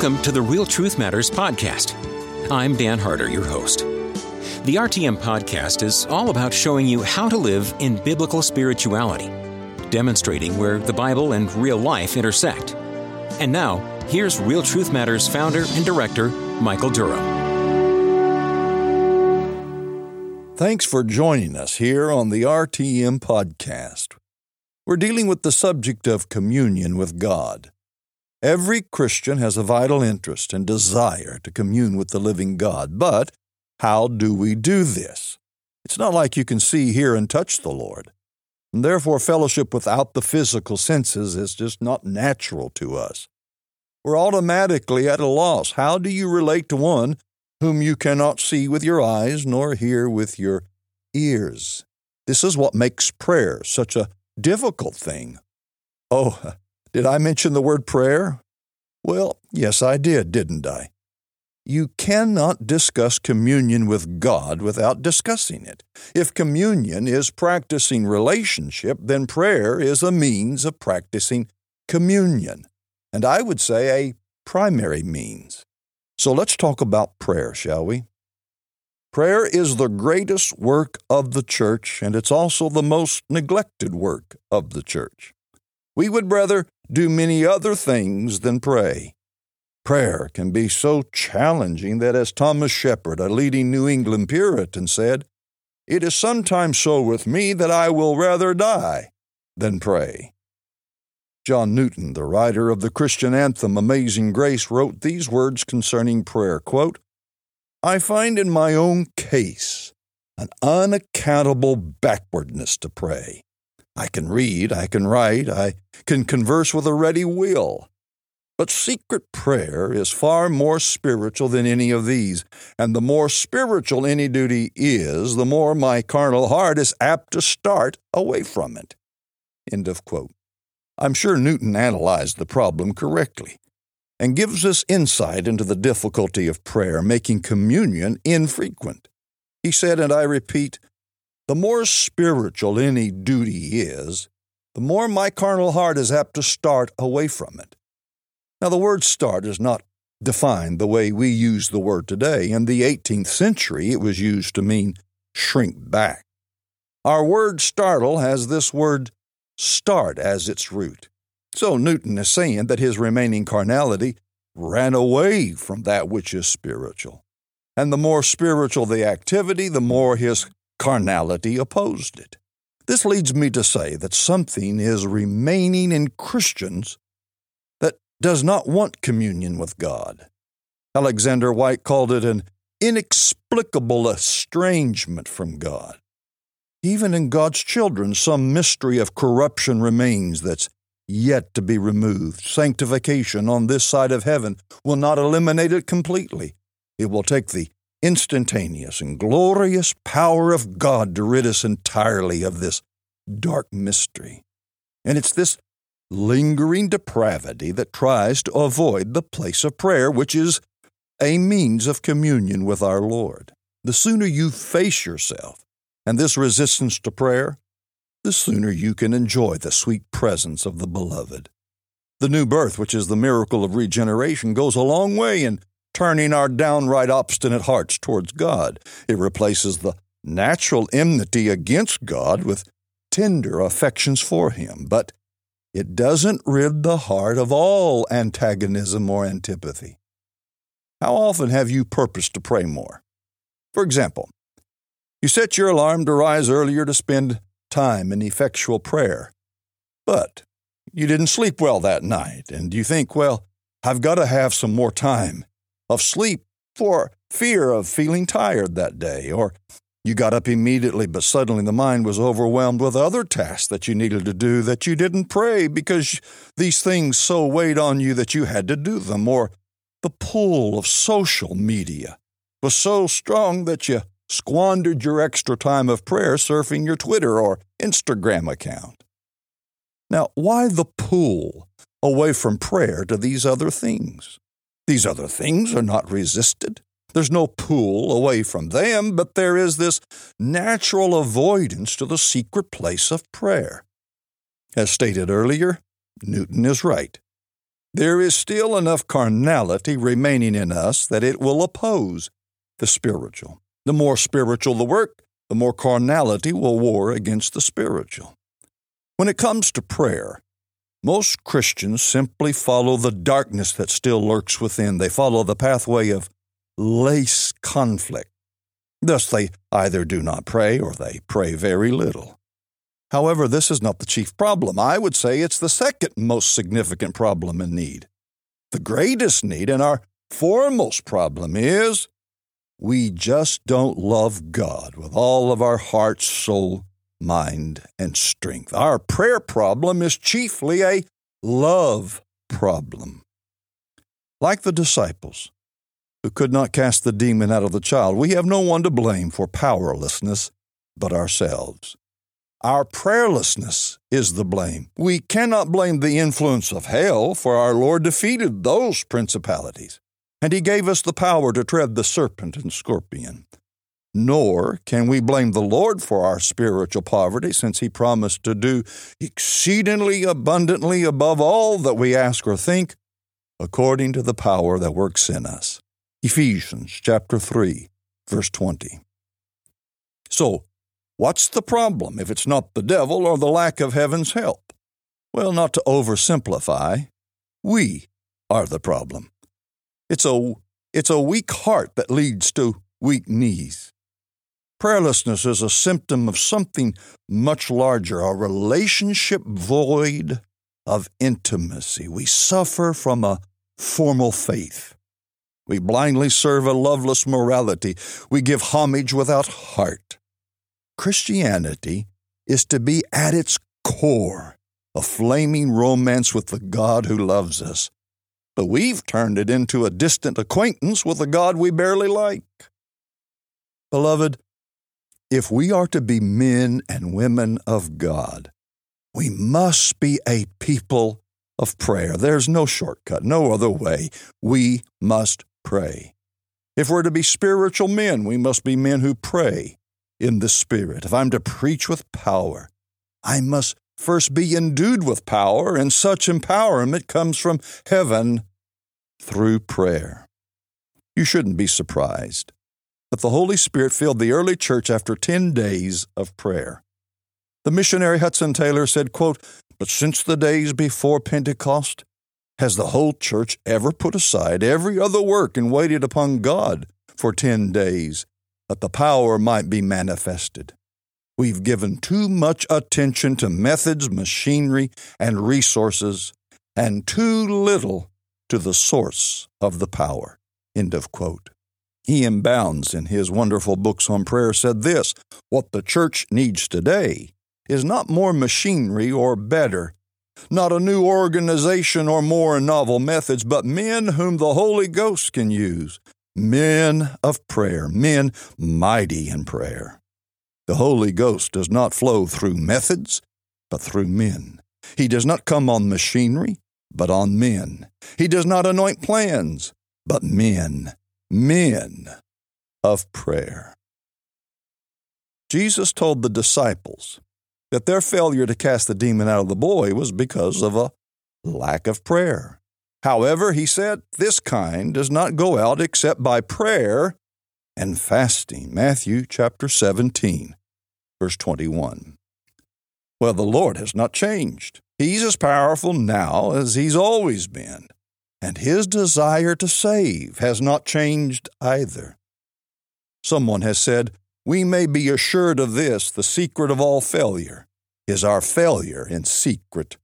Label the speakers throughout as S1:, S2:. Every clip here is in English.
S1: Welcome to the Real Truth Matters podcast. I'm Dan Harder, your host. The RTM podcast is all about showing you how to live in biblical spirituality, demonstrating where the Bible and real life intersect. And now, here's Real Truth Matters founder and director, Michael Durham.
S2: Thanks for joining us here on the RTM podcast. We're dealing with the subject of communion with God. Every Christian has a vital interest and desire to commune with the living God, but how do we do this? It's not like you can see, hear, and touch the Lord. And therefore, fellowship without the physical senses is just not natural to us. We're automatically at a loss. How do you relate to one whom you cannot see with your eyes nor hear with your ears? This is what makes prayer such a difficult thing. Oh, did I mention the word prayer? Well, yes, I did, didn't I? You cannot discuss communion with God without discussing it. If communion is practicing relationship, then prayer is a means of practicing communion, and I would say a primary means. So let's talk about prayer, shall we? Prayer is the greatest work of the church, and it's also the most neglected work of the church. We would rather do many other things than pray. Prayer can be so challenging that, as Thomas Shepard, a leading New England Puritan, said, It is sometimes so with me that I will rather die than pray. John Newton, the writer of the Christian anthem Amazing Grace, wrote these words concerning prayer quote, I find in my own case an unaccountable backwardness to pray. I can read, I can write, I can converse with a ready will. But secret prayer is far more spiritual than any of these, and the more spiritual any duty is, the more my carnal heart is apt to start away from it. End of quote. I'm sure Newton analyzed the problem correctly and gives us insight into the difficulty of prayer, making communion infrequent. He said, and I repeat, the more spiritual any duty is, the more my carnal heart is apt to start away from it. Now, the word start is not defined the way we use the word today. In the 18th century, it was used to mean shrink back. Our word startle has this word start as its root. So Newton is saying that his remaining carnality ran away from that which is spiritual. And the more spiritual the activity, the more his carnality opposed it. This leads me to say that something is remaining in Christians that does not want communion with God. Alexander Whyte called it an inexplicable estrangement from God. Even in God's children, some mystery of corruption remains that's yet to be removed. Sanctification on this side of heaven will not eliminate it completely. It will take the instantaneous and glorious power of God to rid us entirely of this dark mystery. And it's this lingering depravity that tries to avoid the place of prayer, which is a means of communion with our Lord. The sooner you face yourself and this resistance to prayer, the sooner you can enjoy the sweet presence of the Beloved. The new birth, which is the miracle of regeneration, goes a long way in turning our downright obstinate hearts towards God. It replaces the natural enmity against God with tender affections for Him. But it doesn't rid the heart of all antagonism or antipathy. How often have you purposed to pray more? For example, you set your alarm to rise earlier to spend time in effectual prayer, but you didn't sleep well that night, and you think, well, I've got to have some more time of sleep for fear of feeling tired that day, or you got up immediately, but suddenly the mind was overwhelmed with other tasks that you needed to do that you didn't pray because these things so weighed on you that you had to do them, or the pull of social media was so strong that you squandered your extra time of prayer surfing your Twitter or Instagram account. Now, why the pull away from prayer to these other things? These other things are not resisted. There's no pull away from them, but there is this natural avoidance to the secret place of prayer. As stated earlier, Newton is right. there is still enough carnality remaining in us that it will oppose the spiritual. The more spiritual the work, the more carnality will war against the spiritual. When it comes to prayer, most Christians simply follow the darkness that still lurks within. They follow the pathway of lace conflict. Thus, they either do not pray or they pray very little. However, this is not the chief problem. I would say it's the second most significant problem and need. The greatest need and our foremost problem is we just don't love God with all of our heart, soul, mind, and strength. Our prayer problem is chiefly a love problem. Like the disciples who could not cast the demon out of the child, we have no one to blame for powerlessness but ourselves. Our prayerlessness is the blame. We cannot blame the influence of hell, for our Lord defeated those principalities and he gave us the power to tread the serpent and scorpion. Nor can we blame the Lord for our spiritual poverty, since he promised to do exceedingly abundantly above all that we ask or think, according to the power that works in us. Ephesians chapter 3, verse 20. So, what's the problem if it's not the devil or the lack of heaven's help? Well, not to oversimplify, we are the problem. It's a, it's a weak heart that leads to weak knees. Prayerlessness is a symptom of something much larger, a relationship void of intimacy. We suffer from a formal faith. We blindly serve a loveless morality. We give homage without heart. Christianity is to be at its core a flaming romance with the God who loves us, but we've turned it into a distant acquaintance with a God we barely like. Beloved, if we are to be men and women of God, we must be a people of prayer. There's no shortcut, no other way. We must pray. If we're to be spiritual men, we must be men who pray in the Spirit. If I'm to preach with power, I must first be endued with power, and such empowerment comes from heaven through prayer. You shouldn't be surprised that the Holy Spirit filled the early church after 10 days of prayer. The missionary Hudson Taylor said, quote, But since the days before Pentecost, has the whole church ever put aside every other work and waited upon God for 10 days that the power might be manifested? We've given too much attention to methods, machinery, and resources, and too little to the source of the power. End of quote. E.M. Bounds, in his wonderful books on prayer, said this What the church needs today is not more machinery or better, not a new organization or more novel methods, but men whom the Holy Ghost can use. Men of prayer, men mighty in prayer. The Holy Ghost does not flow through methods, but through men. He does not come on machinery, but on men. He does not anoint plans, but men, men of prayer. Jesus told the disciples that their failure to cast the demon out of the boy was because of a lack of prayer. However, he said, this kind does not go out except by prayer and fasting. Matthew chapter 17, verse 21. Well, the Lord has not changed. He's as powerful now as he's always been, and his desire to save has not changed either. Someone has said, We may be assured of this the secret of all failure is our failure in secret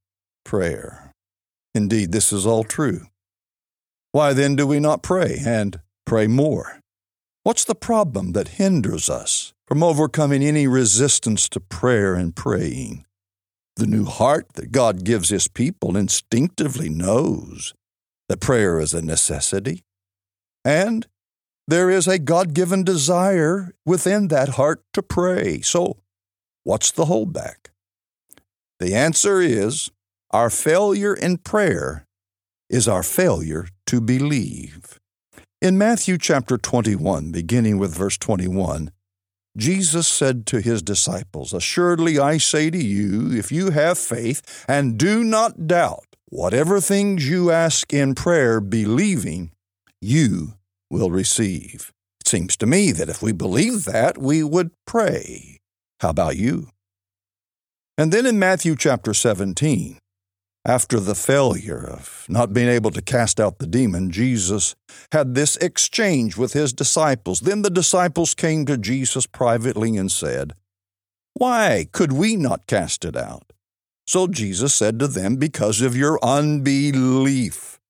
S2: prayer. Indeed, this is all true. Why then do we not pray and pray more? What's the problem that hinders us from overcoming any resistance to prayer and praying? The new heart that God gives His people instinctively knows that prayer is a necessity. And there is a God given desire within that heart to pray. So, what's the holdback? The answer is our failure in prayer is our failure to believe. In Matthew chapter 21, beginning with verse 21, Jesus said to his disciples, Assuredly I say to you, if you have faith and do not doubt, whatever things you ask in prayer, believing, you will receive. It seems to me that if we believe that, we would pray. How about you? And then in Matthew chapter 17, after the failure of not being able to cast out the demon, Jesus had this exchange with his disciples. Then the disciples came to Jesus privately and said, Why could we not cast it out? So Jesus said to them, Because of your unbelief.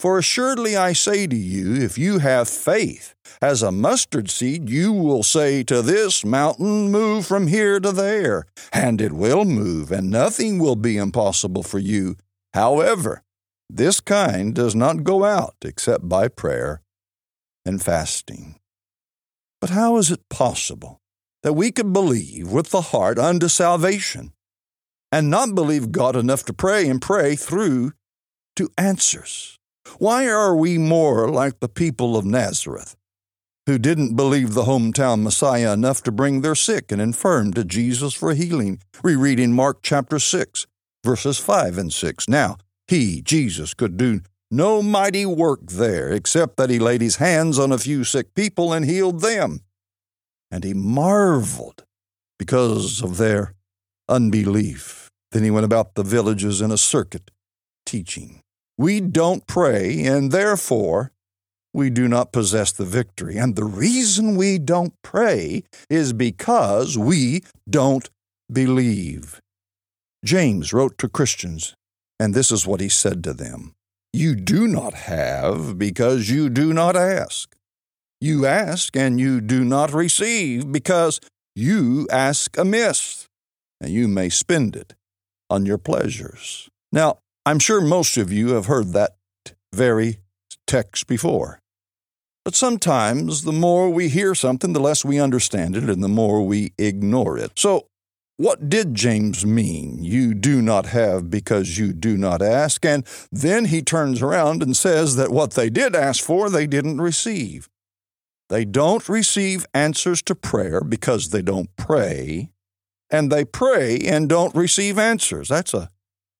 S2: For assuredly I say to you, if you have faith as a mustard seed, you will say to this mountain, Move from here to there, and it will move, and nothing will be impossible for you. However, this kind does not go out except by prayer and fasting. But how is it possible that we could believe with the heart unto salvation and not believe God enough to pray and pray through to answers? Why are we more like the people of Nazareth, who didn't believe the hometown Messiah enough to bring their sick and infirm to Jesus for healing? We read in Mark chapter 6, verses 5 and 6. Now, he, Jesus, could do no mighty work there, except that he laid his hands on a few sick people and healed them. And he marveled because of their unbelief. Then he went about the villages in a circuit, teaching. We don't pray, and therefore we do not possess the victory. And the reason we don't pray is because we don't believe. James wrote to Christians, and this is what he said to them You do not have because you do not ask. You ask and you do not receive because you ask amiss, and you may spend it on your pleasures. Now, I'm sure most of you have heard that very text before. But sometimes the more we hear something, the less we understand it and the more we ignore it. So, what did James mean? You do not have because you do not ask. And then he turns around and says that what they did ask for, they didn't receive. They don't receive answers to prayer because they don't pray, and they pray and don't receive answers. That's a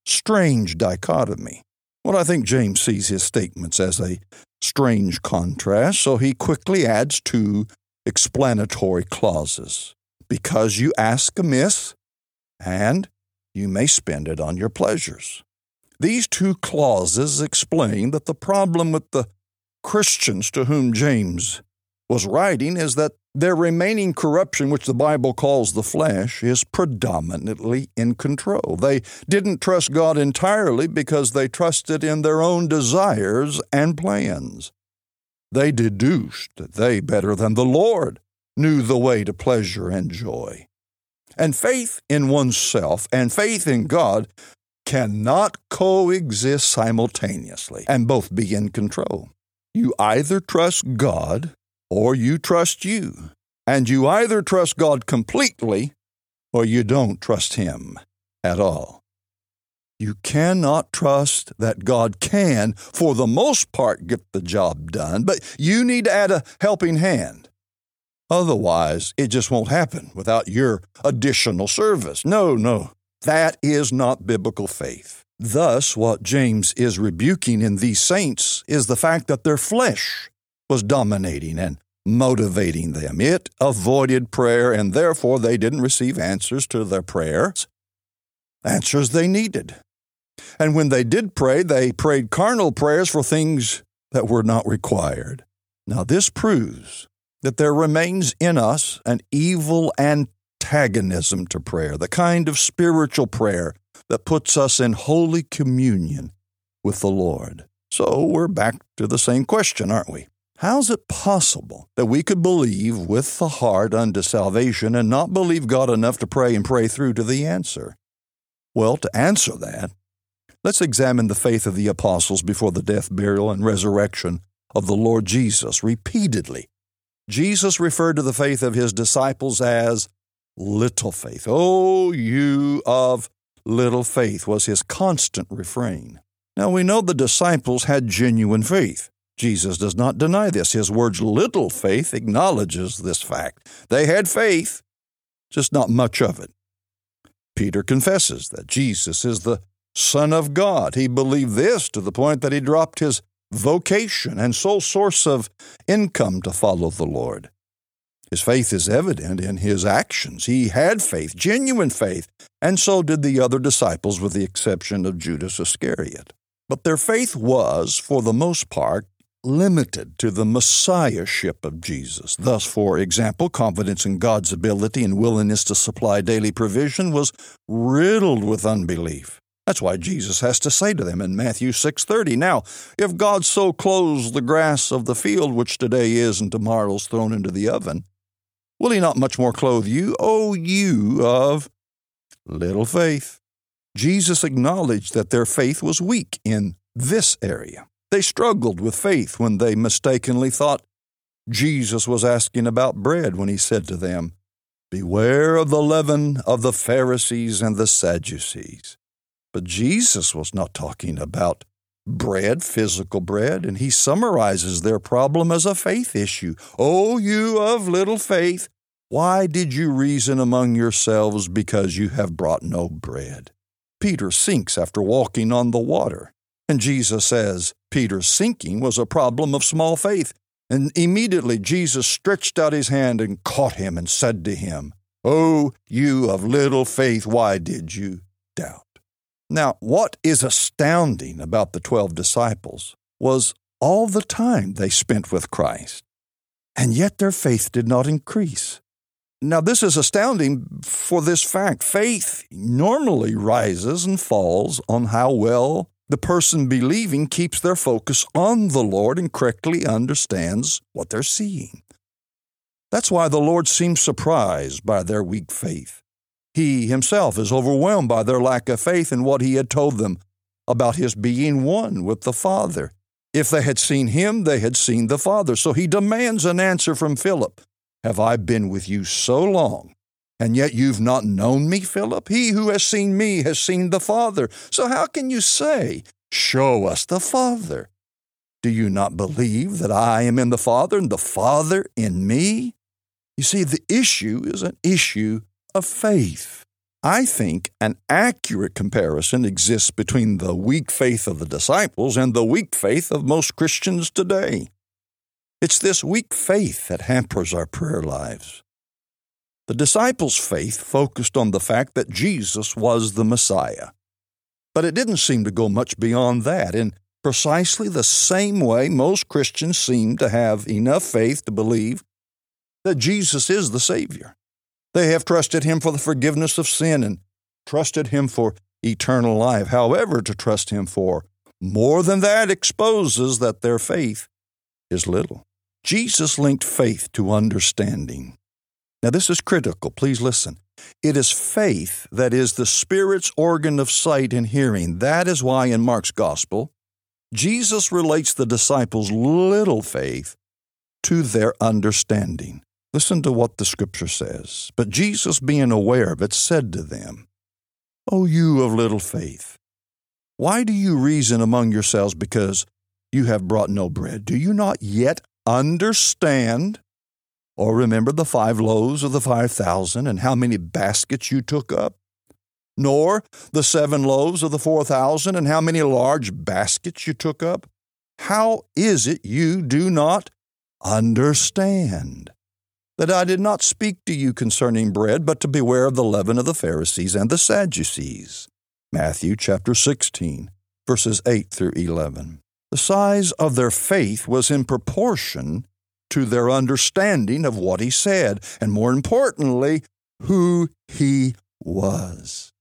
S2: strange dichotomy. Well, I think James sees his statements as a strange contrast, so he quickly adds two explanatory clauses. Because you ask amiss, and you may spend it on your pleasures. These two clauses explain that the problem with the Christians to whom James was writing is that their remaining corruption, which the Bible calls the flesh, is predominantly in control. They didn't trust God entirely because they trusted in their own desires and plans. They deduced that they, better than the Lord, knew the way to pleasure and joy. And faith in oneself and faith in God cannot coexist simultaneously and both be in control. You either trust God or you trust you. And you either trust God completely or you don't trust Him at all. You cannot trust that God can, for the most part, get the job done, but you need to add a helping hand. Otherwise, it just won't happen without your additional service. No, no, that is not biblical faith. Thus, what James is rebuking in these saints is the fact that their flesh was dominating and motivating them. It avoided prayer, and therefore they didn't receive answers to their prayers, answers they needed. And when they did pray, they prayed carnal prayers for things that were not required. Now, this proves that there remains in us an evil antagonism to prayer, the kind of spiritual prayer that puts us in holy communion with the Lord. So we're back to the same question, aren't we? How's it possible that we could believe with the heart unto salvation and not believe God enough to pray and pray through to the answer? Well, to answer that, let's examine the faith of the apostles before the death, burial, and resurrection of the Lord Jesus repeatedly. Jesus referred to the faith of his disciples as little faith. Oh, you of little faith was his constant refrain. Now we know the disciples had genuine faith. Jesus does not deny this. His words, little faith, acknowledges this fact. They had faith, just not much of it. Peter confesses that Jesus is the Son of God. He believed this to the point that he dropped his vocation and sole source of income to follow the Lord. His faith is evident in his actions. He had faith, genuine faith, and so did the other disciples, with the exception of Judas Iscariot. But their faith was, for the most part, limited to the messiahship of Jesus. Thus, for example, confidence in God's ability and willingness to supply daily provision was riddled with unbelief. That's why Jesus has to say to them in Matthew 6:30, "Now, if God so clothes the grass of the field which today is and tomorrow's thrown into the oven, will he not much more clothe you, O you of little faith?" Jesus acknowledged that their faith was weak in this area. They struggled with faith when they mistakenly thought Jesus was asking about bread when he said to them, Beware of the leaven of the Pharisees and the Sadducees. But Jesus was not talking about bread, physical bread, and he summarizes their problem as a faith issue. O you of little faith, why did you reason among yourselves because you have brought no bread? Peter sinks after walking on the water. And Jesus says Peter's sinking was a problem of small faith. And immediately Jesus stretched out his hand and caught him and said to him, Oh, you of little faith, why did you doubt? Now, what is astounding about the twelve disciples was all the time they spent with Christ, and yet their faith did not increase. Now, this is astounding for this fact. Faith normally rises and falls on how well the person believing keeps their focus on the Lord and correctly understands what they're seeing. That's why the Lord seems surprised by their weak faith. He himself is overwhelmed by their lack of faith in what he had told them about his being one with the Father. If they had seen him, they had seen the Father. So he demands an answer from Philip Have I been with you so long, and yet you've not known me, Philip? He who has seen me has seen the Father. So how can you say, Show us the Father? Do you not believe that I am in the Father and the Father in me? You see, the issue is an issue of faith. I think an accurate comparison exists between the weak faith of the disciples and the weak faith of most Christians today. It's this weak faith that hampers our prayer lives. The disciples' faith focused on the fact that Jesus was the Messiah. But it didn't seem to go much beyond that. In precisely the same way, most Christians seem to have enough faith to believe that Jesus is the Savior. They have trusted Him for the forgiveness of sin and trusted Him for eternal life. However, to trust Him for more than that exposes that their faith is little. Jesus linked faith to understanding. Now, this is critical. Please listen. It is faith that is the Spirit's organ of sight and hearing. That is why in Mark's Gospel, Jesus relates the disciples' little faith to their understanding. Listen to what the Scripture says. But Jesus, being aware of it, said to them, O you of little faith, why do you reason among yourselves because you have brought no bread? Do you not yet understand? Or remember the five loaves of the five thousand and how many baskets you took up? Nor the seven loaves of the four thousand and how many large baskets you took up? How is it you do not understand? That I did not speak to you concerning bread, but to beware of the leaven of the Pharisees and the Sadducees. Matthew chapter 16, verses 8 through 11. The size of their faith was in proportion to their understanding of what he said, and more importantly, who he was.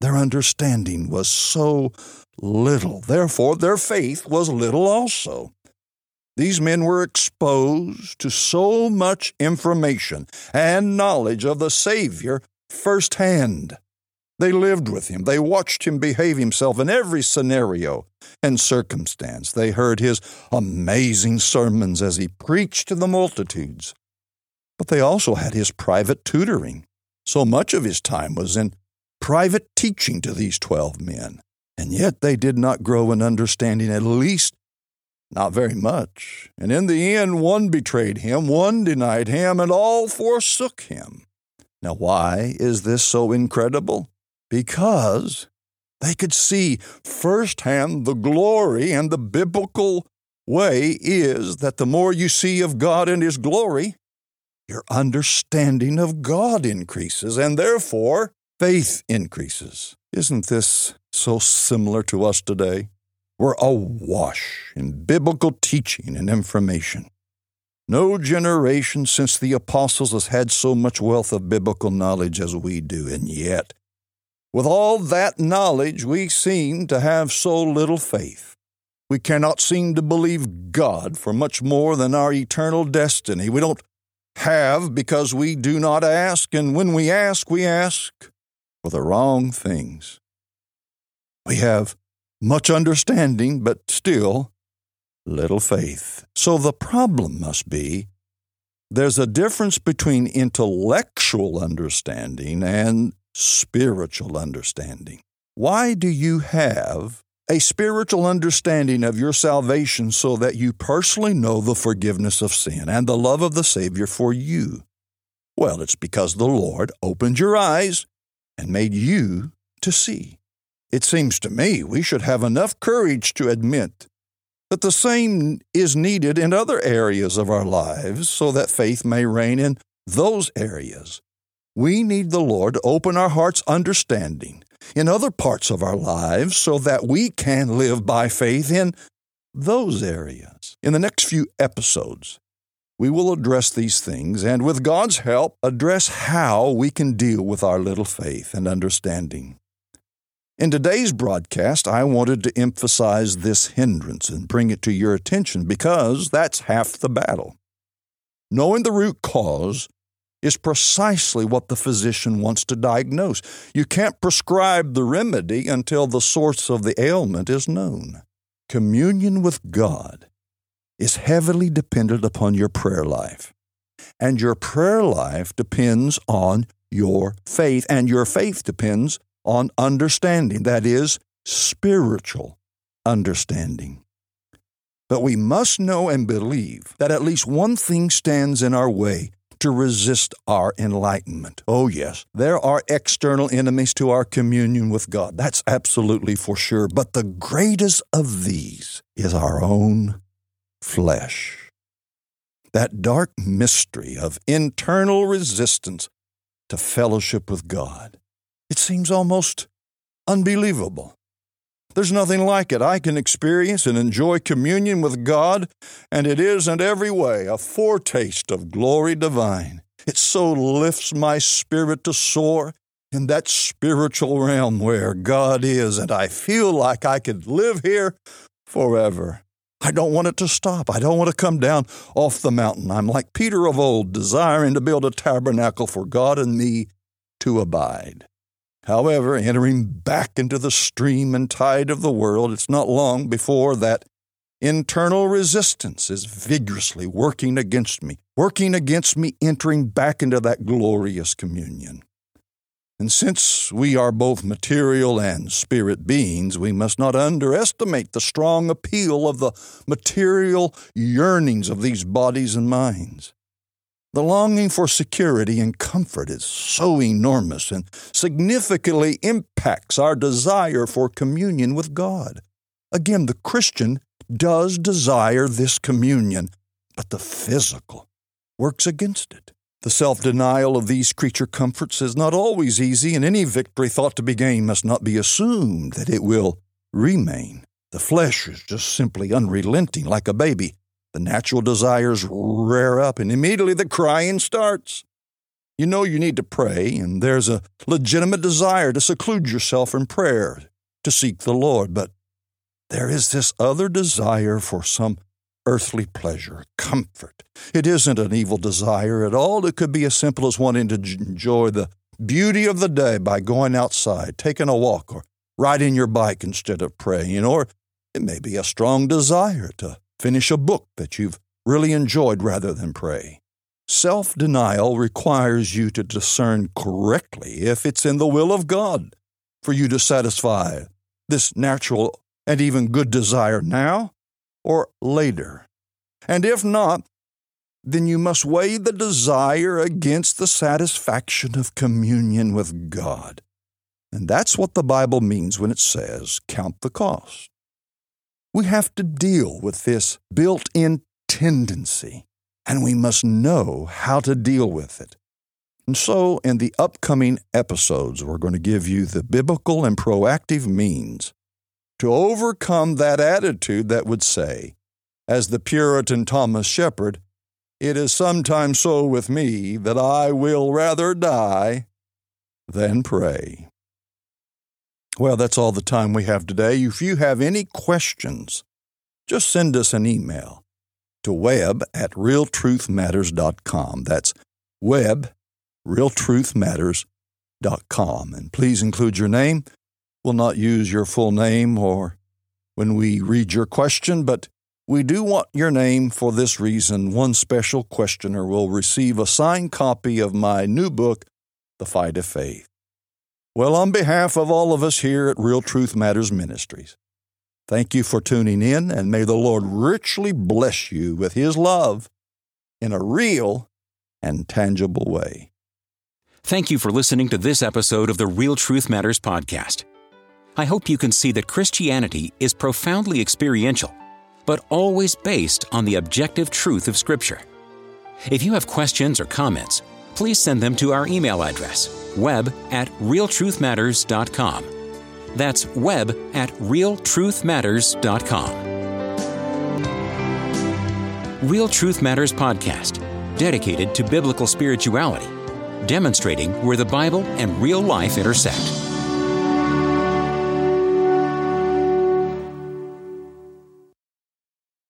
S2: Their understanding was so little, therefore, their faith was little also. These men were exposed to so much information and knowledge of the Savior firsthand. They lived with him. They watched him behave himself in every scenario and circumstance. They heard his amazing sermons as he preached to the multitudes. But they also had his private tutoring. So much of his time was in private teaching to these twelve men. And yet they did not grow in understanding, at least not very much. And in the end, one betrayed him, one denied him, and all forsook him. Now, why is this so incredible? Because They could see firsthand the glory, and the biblical way is that the more you see of God and His glory, your understanding of God increases, and therefore faith increases. Isn't this so similar to us today? We're awash in biblical teaching and information. No generation since the apostles has had so much wealth of biblical knowledge as we do, and yet, with all that knowledge, we seem to have so little faith. We cannot seem to believe God for much more than our eternal destiny. We don't have because we do not ask, and when we ask, we ask for the wrong things. We have much understanding, but still little faith. So the problem must be there's a difference between intellectual understanding and spiritual understanding. Why do you have a spiritual understanding of your salvation so that you personally know the forgiveness of sin and the love of the Savior for you? Well, it's because the Lord opened your eyes and made you to see. It seems to me we should have enough courage to admit that the same is needed in other areas of our lives so that faith may reign in those areas. We need the Lord to open our heart's understanding in other parts of our lives so that we can live by faith in those areas. In the next few episodes, we will address these things and, with God's help, address how we can deal with our little faith and understanding. In today's broadcast, I wanted to emphasize this hindrance and bring it to your attention because that's half the battle. Knowing the root cause is precisely what the physician wants to diagnose. You can't prescribe the remedy until the source of the ailment is known. Communion with God is heavily dependent upon your prayer life. And your prayer life depends on your faith, and your faith depends on understanding, that is, spiritual understanding. But we must know and believe that at least one thing stands in our way to resist our enlightenment. Oh, yes, there are external enemies to our communion with God. That's absolutely for sure. But the greatest of these is our own flesh. That dark mystery of internal resistance to fellowship with God. It seems almost unbelievable. There's nothing like it. I can experience and enjoy communion with God, and it is in every way a foretaste of glory divine. It so lifts my spirit to soar in that spiritual realm where God is, and I feel like I could live here forever. I don't want it to stop. I don't want to come down off the mountain. I'm like Peter of old, desiring to build a tabernacle for God and me to abide. However, entering back into the stream and tide of the world, it's not long before that internal resistance is vigorously working against me, working against me entering back into that glorious communion. And since we are both material and spirit beings, we must not underestimate the strong appeal of the material yearnings of these bodies and minds. The longing for security and comfort is so enormous and significantly impacts our desire for communion with God. Again, the Christian does desire this communion, but the physical works against it. The self denial of these creature comforts is not always easy, and any victory thought to be gained must not be assumed that it will remain. The flesh is just simply unrelenting, like a baby, the natural desires rear up, and immediately the crying starts. You know you need to pray, and there's a legitimate desire to seclude yourself in prayer, to seek the Lord, but there is this other desire for some earthly pleasure, comfort. It isn't an evil desire at all. It could be as simple as wanting to enjoy the beauty of the day by going outside, taking a walk, or riding your bike instead of praying, or it may be a strong desire to Finish a book that you've really enjoyed rather than pray. Self denial requires you to discern correctly if it's in the will of God for you to satisfy this natural and even good desire now or later. And if not, then you must weigh the desire against the satisfaction of communion with God. And that's what the Bible means when it says, count the cost. We have to deal with this built in tendency, and we must know how to deal with it. And so, in the upcoming episodes, we're going to give you the biblical and proactive means to overcome that attitude that would say, as the Puritan Thomas Shepard, it is sometimes so with me that I will rather die than pray. Well, that's all the time we have today. If you have any questions, just send us an email to web at realtruthmatters.com. That's web, realtruthmatters.com. And please include your name. We'll not use your full name or when we read your question, but we do want your name for this reason. One special questioner will receive a signed copy of my new book, The Fight of Faith. Well, on behalf of all of us here at Real Truth Matters Ministries, thank you for tuning in, and may the Lord richly bless you with His love in a real and tangible way.
S1: Thank you for listening to this episode of the Real Truth Matters podcast. I hope you can see that Christianity is profoundly experiential, but always based on the objective truth of Scripture. If you have questions or comments, please send them to our email address web at realtruthmatters.com. That's web at realtruthmatters.com. Real Truth Matters Podcast, dedicated to biblical spirituality, demonstrating where the Bible and real life intersect.